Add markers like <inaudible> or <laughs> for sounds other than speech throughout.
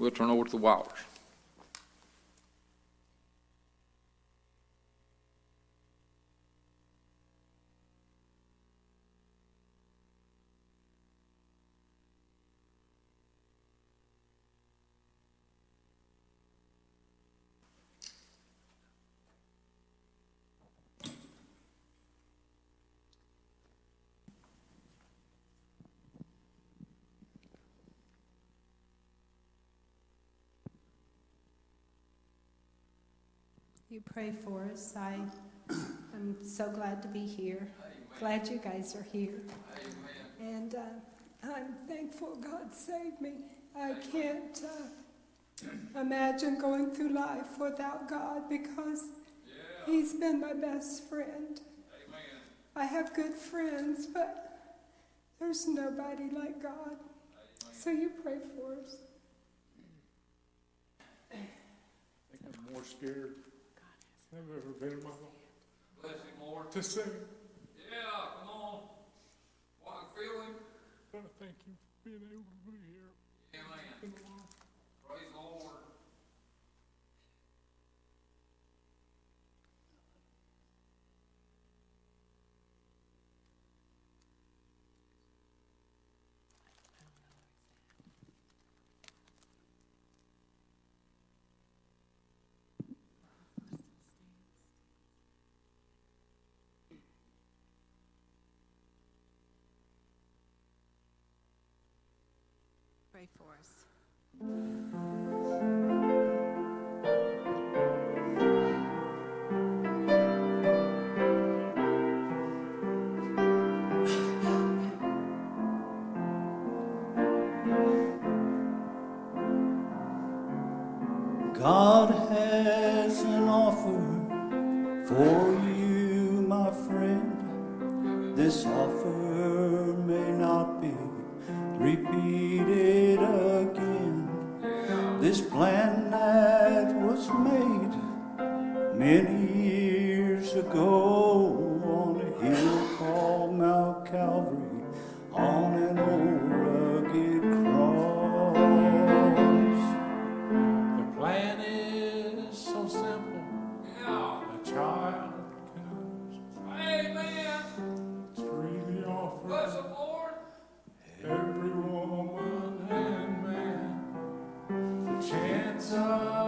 We'll turn over to the Wilders. You pray for us. I am so glad to be here. Glad you guys are here. And uh, I'm thankful God saved me. I can't uh, imagine going through life without God because He's been my best friend. I have good friends, but there's nobody like God. So you pray for us. I think I'm more scared I've ever been in my life Bless him, Lord. to sing. Yeah, come on. Well, I feel him. I thank you for being able to be here. Amen. Pray for us. The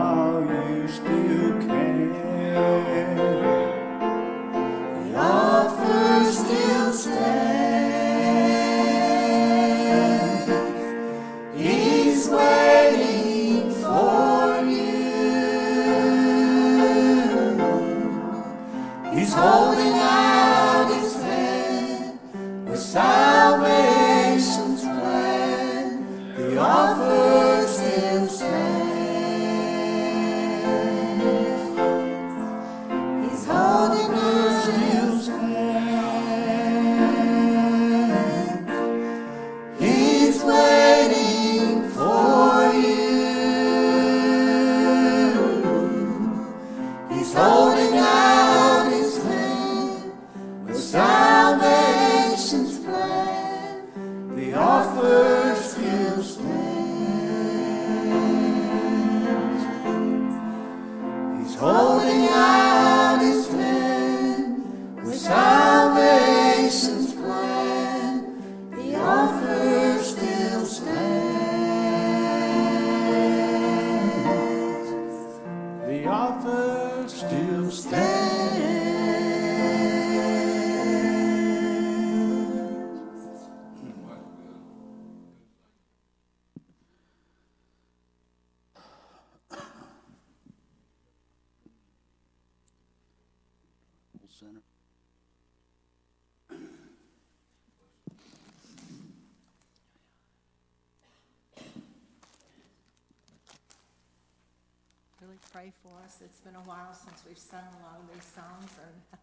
while you still pray for us. It's been a while since we've sung a lot of these songs, and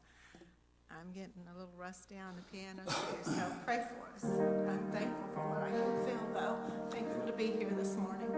I'm getting a little rusty on the piano too, so pray for us. I'm thankful for what I can feel, though. Thankful to be here this morning.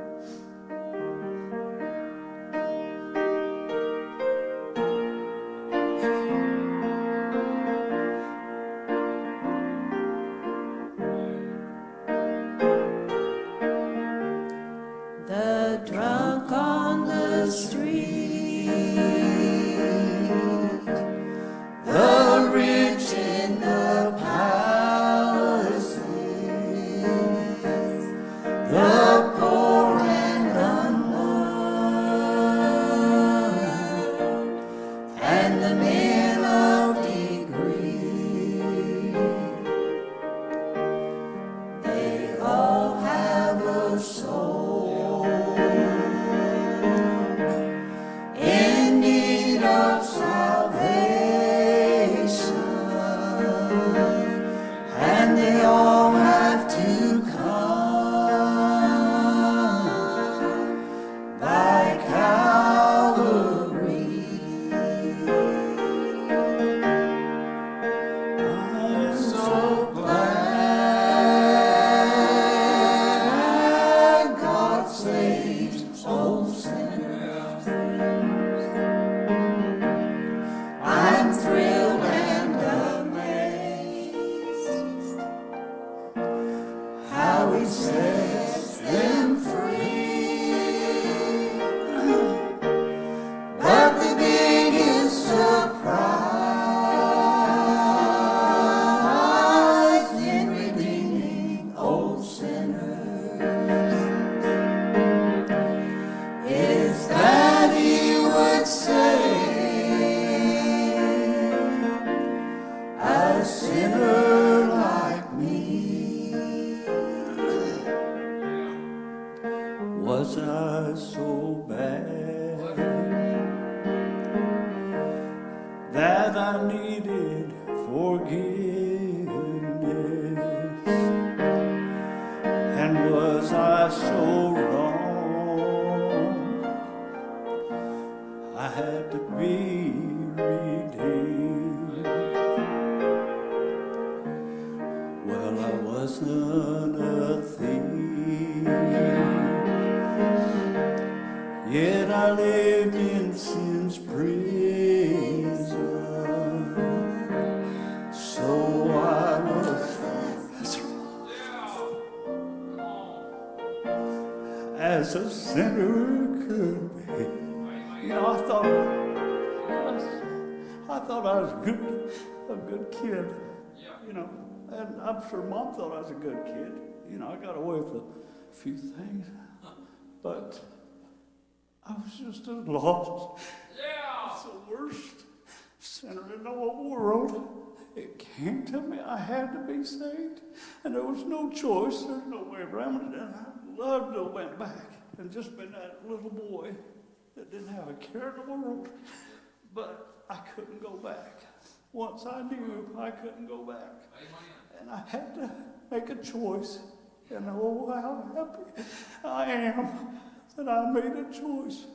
As a sinner could be. You know, I thought, I thought I was good, a good kid. You know, and I'm sure mom thought I was a good kid. You know, I got away with a few things, but I was just as lost. Yeah. It's the worst sinner in the whole world. It came to me. I had to be saved, and there was no choice. There's no way around it. And I loved to have went back and just been that little boy that didn't have a care in the world. But I couldn't go back. Once I knew I couldn't go back, and I had to make a choice. And oh, how happy I am that I made a choice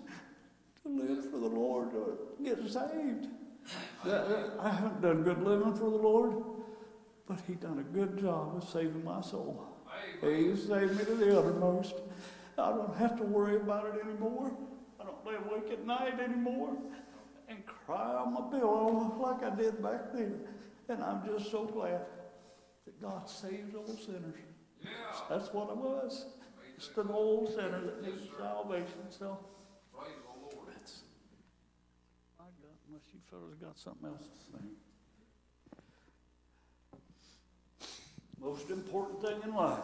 to live for the Lord, to get saved. I haven't done good living for the Lord, but He done a good job of saving my soul. He saved me to the uttermost. I don't have to worry about it anymore. I don't lay awake at night anymore and cry on my pillow like I did back then. And I'm just so glad that God saves all sinners. Yeah. That's what I was. Just an old sinner that needs salvation. So Praise the Lord. that's I got unless you fellas got something else to say. Most important thing in life.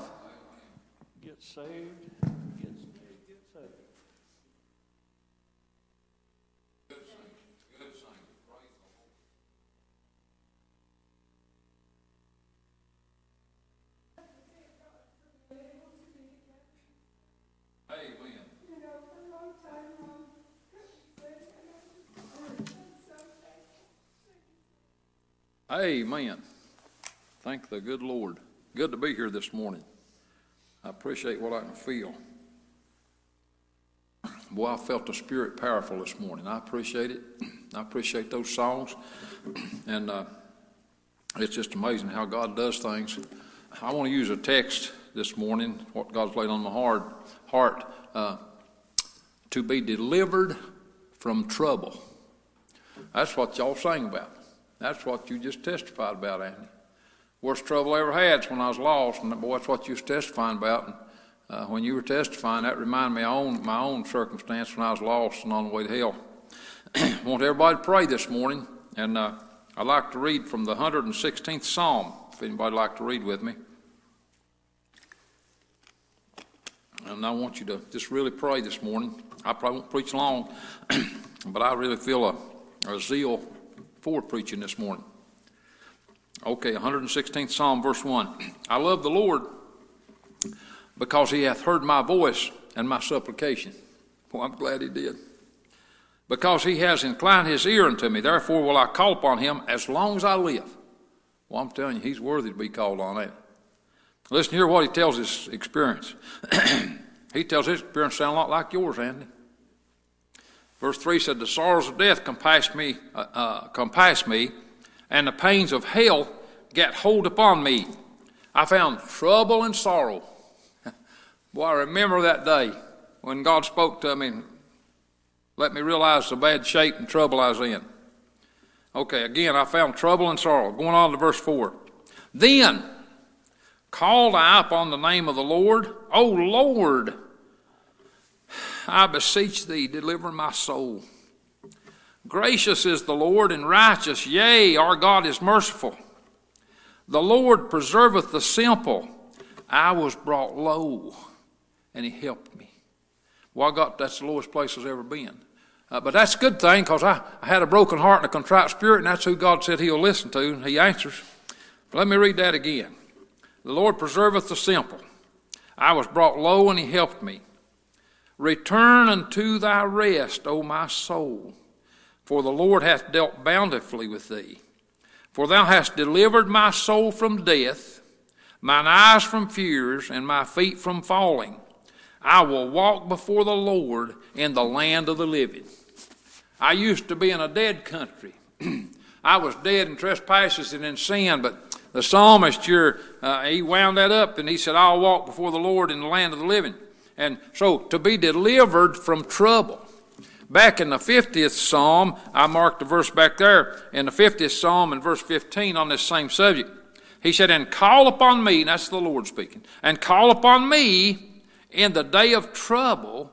Get saved, get saved, get saved. Good singing. Good thankful. Amen. Thank the good Lord. Good to be here this morning. I appreciate what I can feel. Boy, I felt the Spirit powerful this morning. I appreciate it. <clears throat> I appreciate those songs. <clears throat> And uh, it's just amazing how God does things. I want to use a text this morning, what God's laid on my heart, heart uh, to be delivered from trouble. That's what y'all sang about. That's what you just testified about, Andy. Worst trouble I ever had is when I was lost, and boy, that's what you was testifying about. And, uh, when you were testifying, that reminded me of my own, my own circumstance when I was lost and on the way to hell. I <clears throat> want everybody to pray this morning, and uh, I'd like to read from the 116th Psalm, if anybody would like to read with me. And I want you to just really pray this morning. I probably won't preach long, <clears throat> but I really feel a, a zeal for preaching this morning. Okay, 116th Psalm, verse 1. I love the Lord because he hath heard my voice and my supplication. Well, I'm glad he did. Because he has inclined his ear unto me, therefore will I call upon him as long as I live. Well, I'm telling you, he's worthy to be called on that. Listen here what he tells his experience. <clears throat> he tells his experience sound a lot like yours, Andy. Verse 3 said, The sorrows of death compass me, uh, uh, compass me, and the pains of hell got hold upon me. I found trouble and sorrow. <laughs> Boy, I remember that day when God spoke to me let me realize the bad shape and trouble I was in. Okay, again, I found trouble and sorrow. Going on to verse 4. Then called I upon the name of the Lord. O Lord, I beseech thee, deliver my soul. Gracious is the Lord and righteous, yea, our God is merciful. The Lord preserveth the simple. I was brought low, and he helped me. Well, I got that's the lowest place I've ever been. Uh, but that's a good thing because I, I had a broken heart and a contrite spirit, and that's who God said He'll listen to, and He answers. But let me read that again. The Lord preserveth the simple. I was brought low, and He helped me. Return unto thy rest, O my soul, for the Lord hath dealt bountifully with thee. For thou hast delivered my soul from death, mine eyes from fears, and my feet from falling. I will walk before the Lord in the land of the living. I used to be in a dead country. <clears throat> I was dead in trespasses and in sin, but the psalmist here, uh, he wound that up and he said, I'll walk before the Lord in the land of the living. And so to be delivered from trouble. Back in the 50th Psalm, I marked a verse back there in the 50th Psalm in verse 15 on this same subject. He said, And call upon me, and that's the Lord speaking, and call upon me in the day of trouble,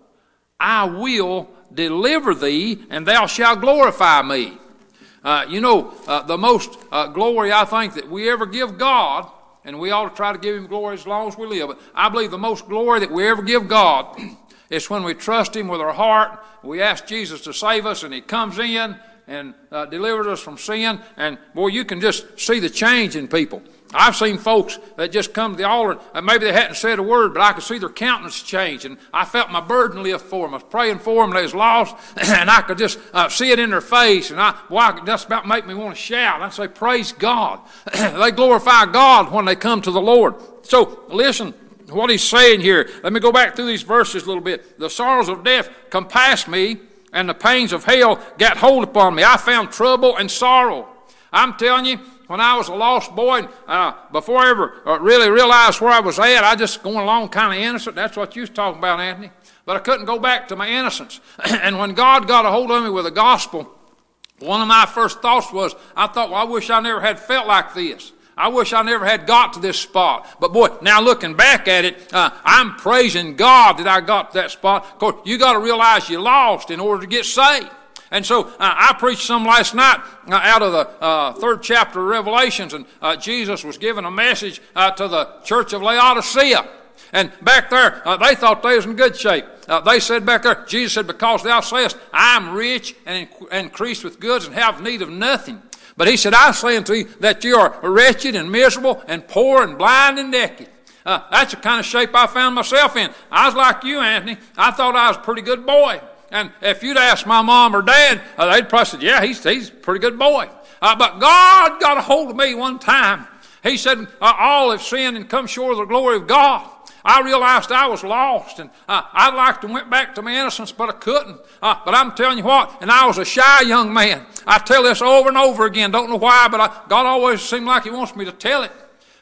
I will deliver thee, and thou shalt glorify me. Uh, you know, uh, the most uh, glory I think that we ever give God, and we ought to try to give Him glory as long as we live, but I believe the most glory that we ever give God is when we trust Him with our heart. We ask Jesus to save us, and He comes in and uh, delivers us from sin, and boy, you can just see the change in people. I've seen folks that just come to the altar, and maybe they hadn't said a word, but I could see their countenance change, and I felt my burden lift for them. I was praying for them, they was lost, <clears throat> and I could just uh, see it in their face, and I, boy, I just about make me want to shout. I say, praise God. <clears throat> they glorify God when they come to the Lord. So, listen, what he's saying here. Let me go back through these verses a little bit. The sorrows of death compassed me, and the pains of hell got hold upon me. I found trouble and sorrow. I'm telling you, when I was a lost boy, uh, before I ever uh, really realized where I was at, I just going along kind of innocent. That's what you was talking about, Anthony. But I couldn't go back to my innocence. <clears throat> and when God got a hold of me with the gospel, one of my first thoughts was, I thought, well, I wish I never had felt like this. I wish I never had got to this spot. But boy, now looking back at it, uh, I'm praising God that I got to that spot. Of course, you got to realize you lost in order to get saved. And so uh, I preached some last night uh, out of the uh, third chapter of Revelations, and uh, Jesus was giving a message uh, to the church of Laodicea. And back there, uh, they thought they was in good shape. they said back there, Jesus said, Because thou sayest, I am rich and increased with goods and have need of nothing. But he said, I say unto you that you are wretched and miserable and poor and blind and naked. Uh, that's the kind of shape I found myself in. I was like you, Anthony. I thought I was a pretty good boy. And if you'd asked my mom or dad, uh, they'd probably said, yeah, he's, he's a pretty good boy. Uh, but God got a hold of me one time. He said, uh, All have sinned and come short of the glory of God. I realized I was lost, and uh, I'd like to went back to my innocence, but I couldn't. Uh, but I'm telling you what, and I was a shy young man. I tell this over and over again. Don't know why, but I, God always seemed like He wants me to tell it.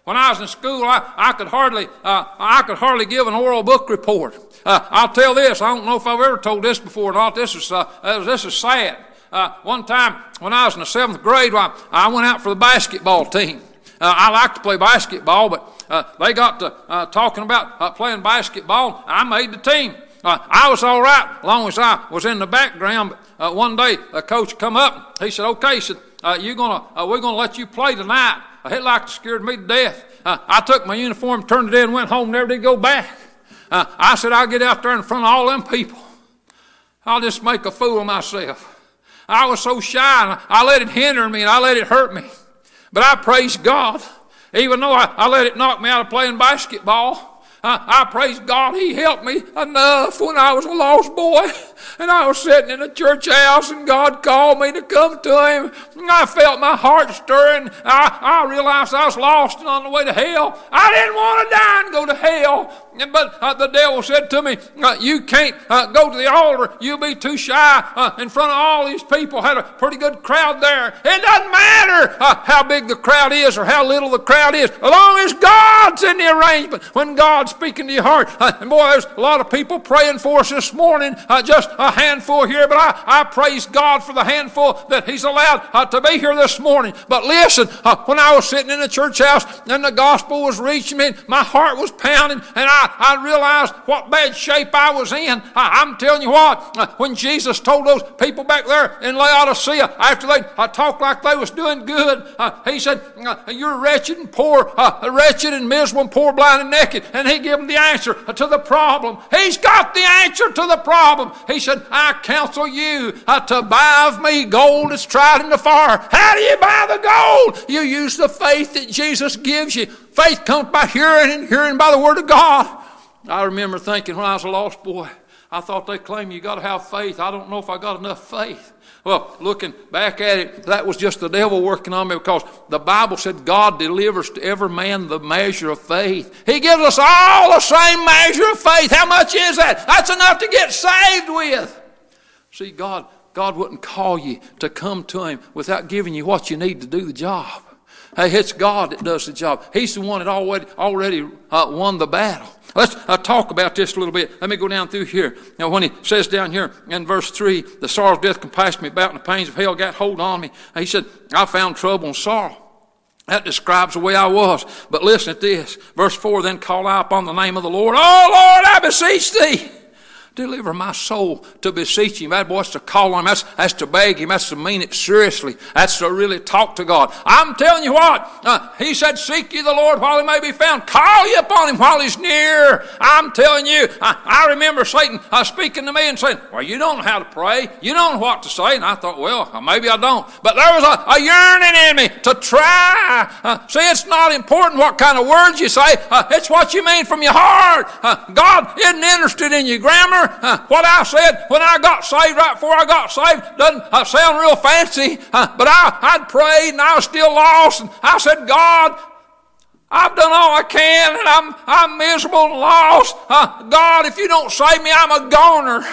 When I was in school, I, I could hardly uh, I could hardly give an oral book report. Uh, I'll tell this. I don't know if I've ever told this before or not. This is uh, this is sad. Uh, one time when I was in the seventh grade, I, I went out for the basketball team. Uh, I like to play basketball, but uh, they got to uh, talking about uh, playing basketball. I made the team. Uh, I was all right long as I was in the background. But uh, one day, a coach come up. He said, "Okay," he said, "You gonna we're gonna let you play tonight." It like scared me to death. I took my uniform, turned it in, went home, never did go back. I said, "I'll get out there in front of all them people. I'll just make a fool of myself." I was so shy, and I let it hinder me, and I let it hurt me. But I praise God. Even though I, I let it knock me out of playing basketball, I, I praise God He helped me enough when I was a lost boy and I was sitting in a church house and God called me to come to Him. I felt my heart stirring. I, I realized I was lost and on the way to hell. I didn't want to die and go to hell. But uh, the devil said to me, uh, You can't uh, go to the altar. You'll be too shy uh, in front of all these people. Had a pretty good crowd there. It doesn't matter uh, how big the crowd is or how little the crowd is, as long as God's in the arrangement. When God's speaking to your heart. Uh, and boy, there's a lot of people praying for us this morning. just a handful here, but I, I praise God for the handful that He's allowed uh, to be here this morning. But listen, uh, when I was sitting in the church house and the gospel was reaching me, my heart was pounding, and I, I realized what bad shape I was in. I, am telling you what, uh, when Jesus told those people back there in Laodicea, after they uh, talked like they was doing good, uh, He said, uh, You're wretched and poor, wretched and miserable and poor, blind and naked. And He gave him the answer to the problem. He's got the answer to the problem. He said, I counsel you uh, to buy of me gold that's tried in the fire. How do you buy the gold? You use the faith that Jesus gives you. Faith comes by hearing and hearing by the Word of God. I remember thinking when I was a lost boy, I thought they claim you got to have faith. I don't know if I got enough faith. Well, looking back at it, that was just the devil working on me because the Bible said God delivers to every man the measure of faith. He gives us all the same measure of faith. How much is that? That's enough to get saved with. See, God, God wouldn't call you to come to Him without giving you what you need to do the job. Hey, it's God that does the job. He's the one that already, already uh, won the battle. Let's uh, talk about this a little bit. Let me go down through here. Now, when he says down here in verse 3, the sorrow of death compassed me about, and the pains of hell got hold on me. He said, I found trouble and sorrow. That describes the way I was. But listen at this. Verse 4 Then call I upon the name of the Lord. Oh, Lord, I beseech thee Deliver my soul to beseech him. That boy's to call on him. That's, that's to beg him. That's to mean it seriously. That's to really talk to God. I'm telling you what, uh, he said, Seek ye the Lord while he may be found. Call ye upon him while he's near. I'm telling you, I, I remember Satan uh, speaking to me and saying, Well, you don't know how to pray. You don't know what to say. And I thought, Well, uh, maybe I don't. But there was a, a yearning in me to try. Uh, see, it's not important what kind of words you say, uh, it's what you mean from your heart. Uh, God isn't interested in your grammar what I said when I got saved, right before I got saved, doesn't uh, sound real fancy, but I, I'd prayed and I was still lost. And I said, God, I've done all I can and I'm, I'm miserable and lost. Uh, God, if you don't save me, I'm a goner.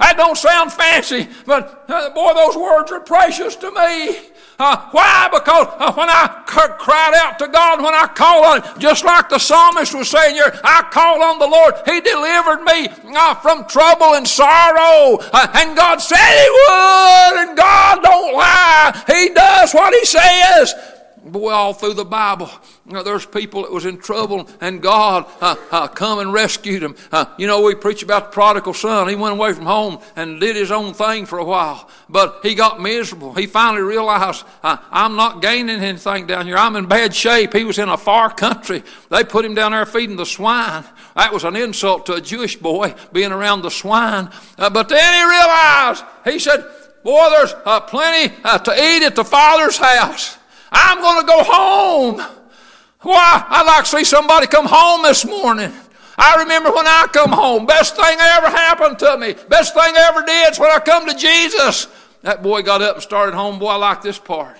That don't sound fancy, but uh, boy, those words are precious to me. Uh, why? Because uh, when I c- cried out to God, when I called on Him, just like the psalmist was saying here, I called on the Lord. He delivered me uh, from trouble and sorrow. Uh, and God said He would, and God don't lie. He does what He says. Boy, all through the Bible, you know, there's people that was in trouble, and God uh, uh, come and rescued them. Uh, you know, we preach about the prodigal son. He went away from home and did his own thing for a while, but he got miserable. He finally realized, uh, I'm not gaining anything down here. I'm in bad shape. He was in a far country. They put him down there feeding the swine. That was an insult to a Jewish boy being around the swine. Uh, but then he realized, he said, Boy, there's uh, plenty to eat at the Father's house. I'm going to go home. Why? I'd like to see somebody come home this morning. I remember when I come home, best thing ever happened to me. Best thing I ever did is when I come to Jesus. That boy got up and started home. Boy, I like this part.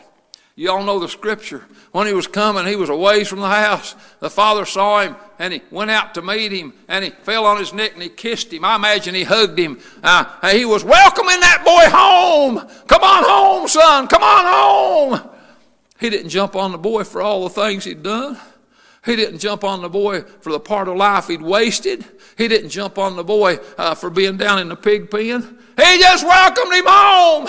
You all know the scripture. When he was coming, he was away from the house. The father saw him and he went out to meet him and he fell on his neck and he kissed him. I imagine he hugged him. Uh, he was welcoming that boy home. Come on home, son. Come on home. He didn't jump on the boy for all the things he'd done. He didn't jump on the boy for the part of life he'd wasted. He didn't jump on the boy uh, for being down in the pig pen. He just welcomed him home.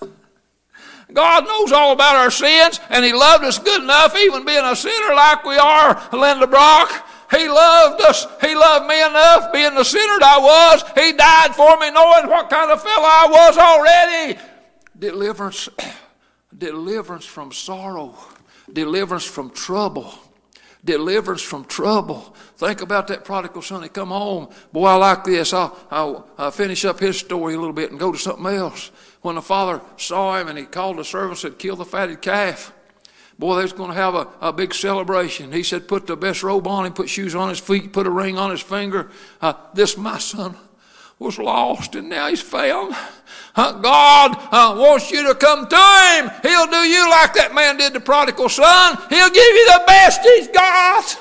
<laughs> God knows all about our sins, and He loved us good enough, even being a sinner like we are, Linda Brock. He loved us. He loved me enough, being the sinner that I was. He died for me, knowing what kind of fellow I was already. Deliverance, <clears throat> deliverance from sorrow, deliverance from trouble deliverance from trouble. Think about that prodigal son. He come home. Boy, I like this. I'll, I'll, I'll, finish up his story a little bit and go to something else. When the father saw him and he called the servants and said, kill the fatted calf. Boy, they was going to have a, a big celebration. He said, put the best robe on him, put shoes on his feet, put a ring on his finger. Uh, this my son was lost and now he's found. God wants you to come to him. He'll do you like that man did the prodigal son. He'll give you the best he's got.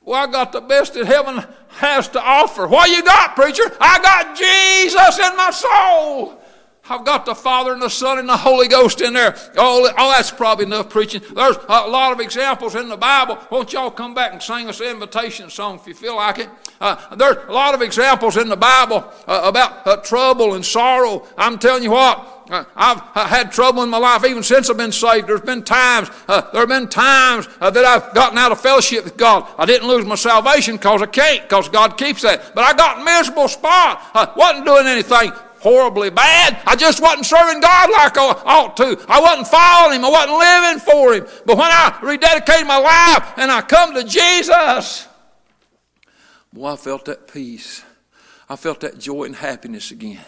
Well, I got the best that heaven has to offer. What you got, preacher? I got Jesus in my soul. I've got the Father and the Son and the Holy Ghost in there. Oh, oh, that's probably enough preaching. There's a lot of examples in the Bible. Won't y'all come back and sing us an invitation song if you feel like it? Uh, there's a lot of examples in the Bible uh, about uh, trouble and sorrow. I'm telling you what, uh, I've uh, had trouble in my life even since I've been saved. There's been times, uh, there have been times uh, that I've gotten out of fellowship with God. I didn't lose my salvation because I can't, because God keeps that. But I got miserable spot. I wasn't doing anything horribly bad. I just wasn't serving God like I ought to. I wasn't following Him. I wasn't living for Him. But when I rededicated my life and I come to Jesus, boy, I felt that peace. I felt that joy and happiness again.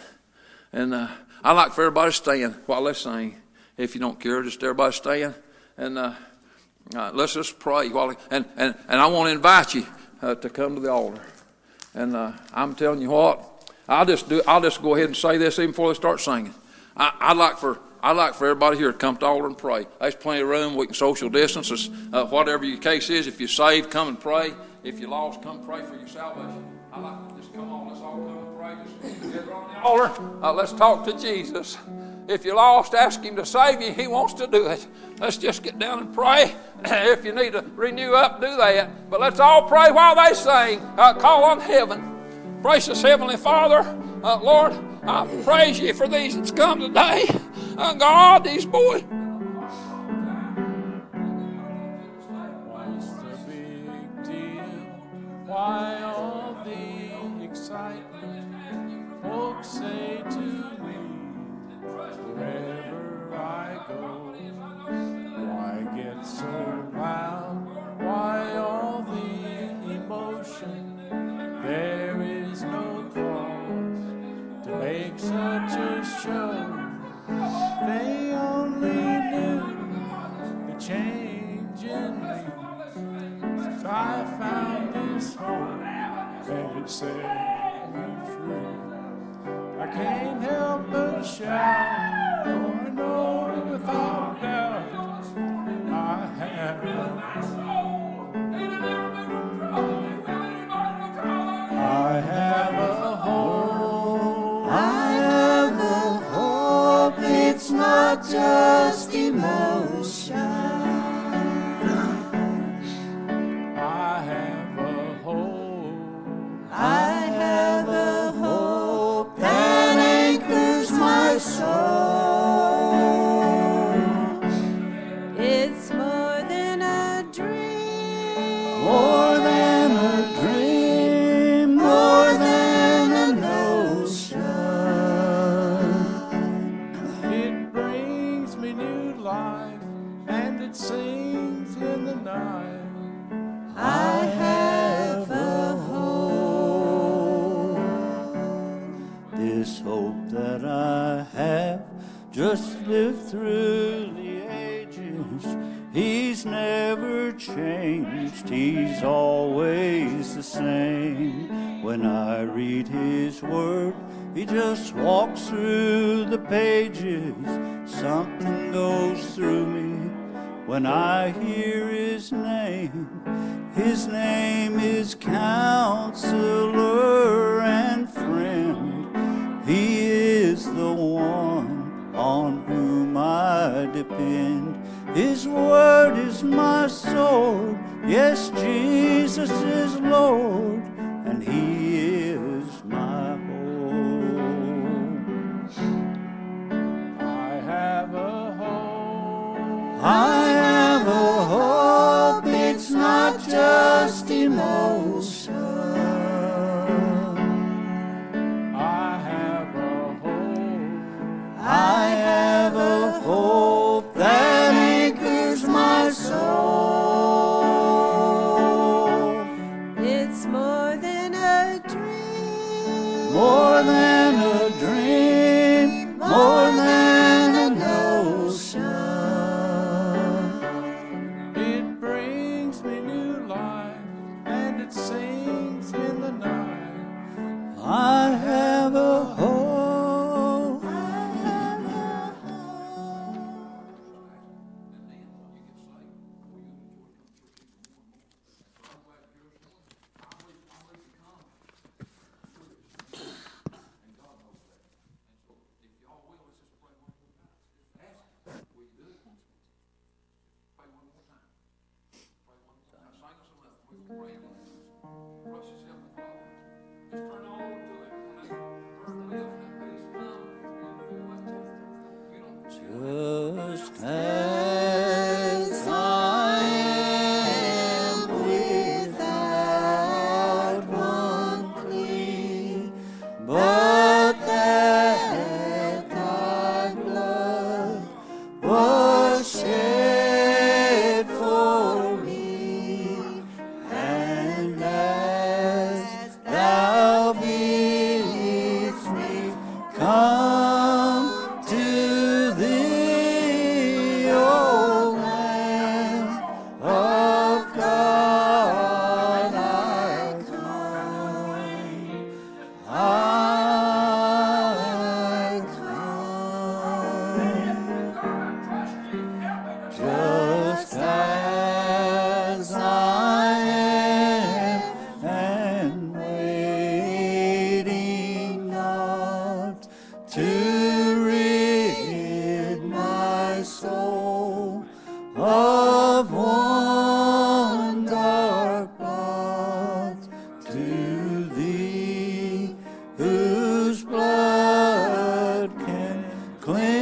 And uh, I like for everybody to stand while they sing. If you don't care, just everybody stand. And uh, uh, let's just pray. While, and, and, and I want to invite you uh, to come to the altar. And uh, I'm telling you what, I'll just do. I'll just go ahead and say this even before they start singing. I, would like for I'd like for everybody here to come to the altar and pray. There's plenty of room. We can social distance. Uh, whatever your case is, if you're saved, come and pray. If you're lost, come pray for your salvation. I like to just come on. Let's all come and pray. Just get on the altar. Uh, let's talk to Jesus. If you're lost, ask Him to save you. He wants to do it. Let's just get down and pray. <clears throat> if you need to renew up, do that. But let's all pray while they sing. Uh, call on heaven. Gracious Heavenly Father, uh, Lord, I praise you for these that's come today. Uh, God, these boys. Why all the excitement? Folks say to me, wherever I go, read can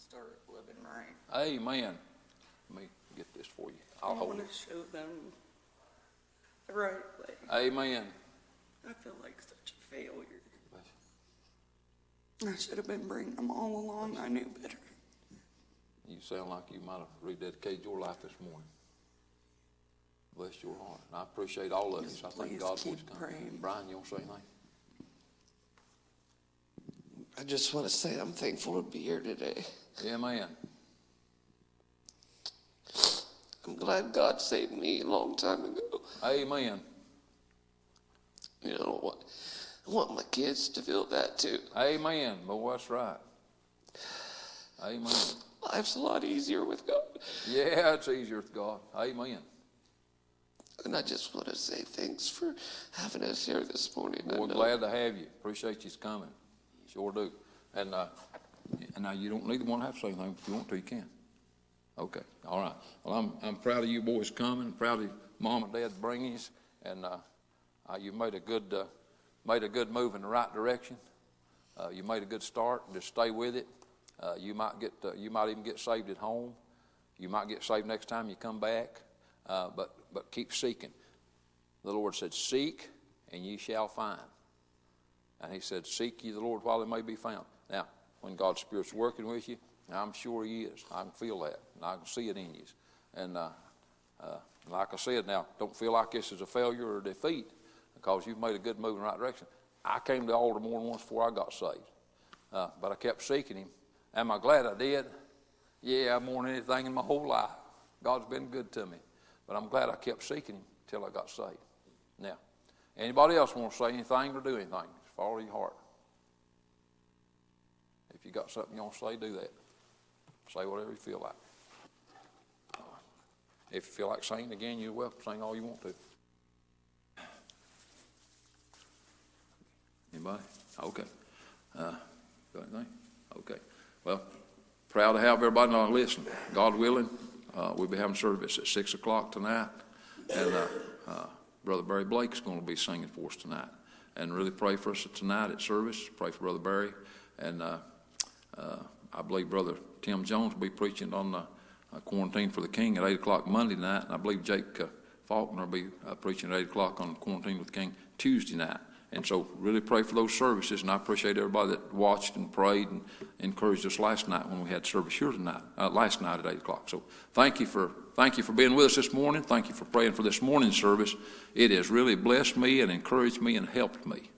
start living right. Amen. Let me get this for you. I'll I hold want it. to show them the right way. Amen. I feel like such a failure. I should have been bringing them all along. I knew better. You sound like you might have rededicated your life this morning. Bless your heart. And I appreciate all of you. I thank God for his coming. Brian, you want to say anything? I just want to say I'm thankful to be here today. Amen. I'm glad God saved me a long time ago. Amen. You know what? I want my kids to feel that too. Amen. Boy, that's right. Amen. Life's a lot easier with God. Yeah, it's easier with God. Amen. And I just want to say thanks for having us here this morning. Boy, know- glad to have you. Appreciate you coming. Sure do. And, uh, and now you don't need to want to say anything. If you want to, you can. Okay, all right. Well, I'm, I'm proud of you boys coming, proud of mom and dad bringing you, and, uh, uh, you made a good, uh, made a good move in the right direction. Uh, you made a good start, just stay with it. Uh, you might get, uh, you might even get saved at home. You might get saved next time you come back, but, but keep seeking. The Lord said, seek and ye shall find. And he said, Seek ye the Lord while he may be found. Now, when God's Spirit's working with you, I'm sure he is. I can feel that, and I can see it in you. And uh, uh, like I said, now, don't feel like this is a failure or a defeat because you've made a good move in the right direction. I came to the altar more than once before I got saved, uh, but I kept seeking him. Am I glad I did? Yeah, more than anything in my whole life. God's been good to me. But I'm glad I kept seeking him till I got saved. Now, anybody else want to say anything or do anything? Follow your heart. If you got something you want to say, do that. Say whatever you feel like. If you feel like singing again, you're welcome to sing all you want to. Anybody? Okay. Uh, got anything? Okay. Well, proud to have everybody now listen. God willing, uh, we'll be having service at six o'clock tonight, and uh, uh, Brother Barry Blake's going to be singing for us tonight. And really pray for us tonight at service. Pray for Brother Barry, and uh, uh, I believe Brother Tim Jones will be preaching on the uh, quarantine for the King at eight o'clock Monday night, and I believe Jake uh, Faulkner will be uh, preaching at eight o'clock on quarantine with the King Tuesday night. And so, really pray for those services, and I appreciate everybody that watched and prayed and encouraged us last night when we had service here tonight, uh, last night at eight o'clock. So, thank you for thank you for being with us this morning. Thank you for praying for this morning's service. It has really blessed me and encouraged me and helped me.